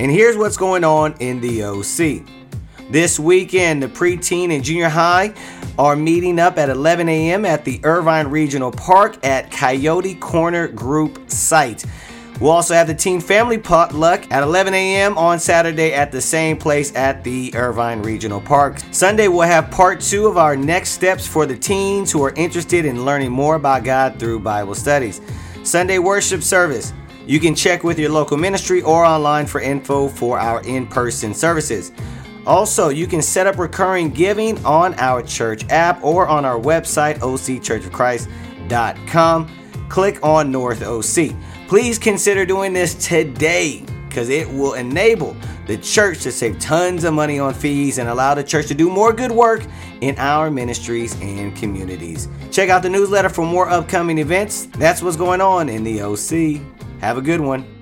And here's what's going on in the OC. This weekend, the preteen and junior high are meeting up at 11 a.m. at the Irvine Regional Park at Coyote Corner Group site. We'll also have the teen family potluck at 11 a.m. on Saturday at the same place at the Irvine Regional Park. Sunday, we'll have part two of our next steps for the teens who are interested in learning more about God through Bible studies. Sunday worship service. You can check with your local ministry or online for info for our in person services. Also, you can set up recurring giving on our church app or on our website, occhurchofchrist.com. Click on North OC. Please consider doing this today because it will enable the church to save tons of money on fees and allow the church to do more good work in our ministries and communities. Check out the newsletter for more upcoming events. That's what's going on in the OC. Have a good one.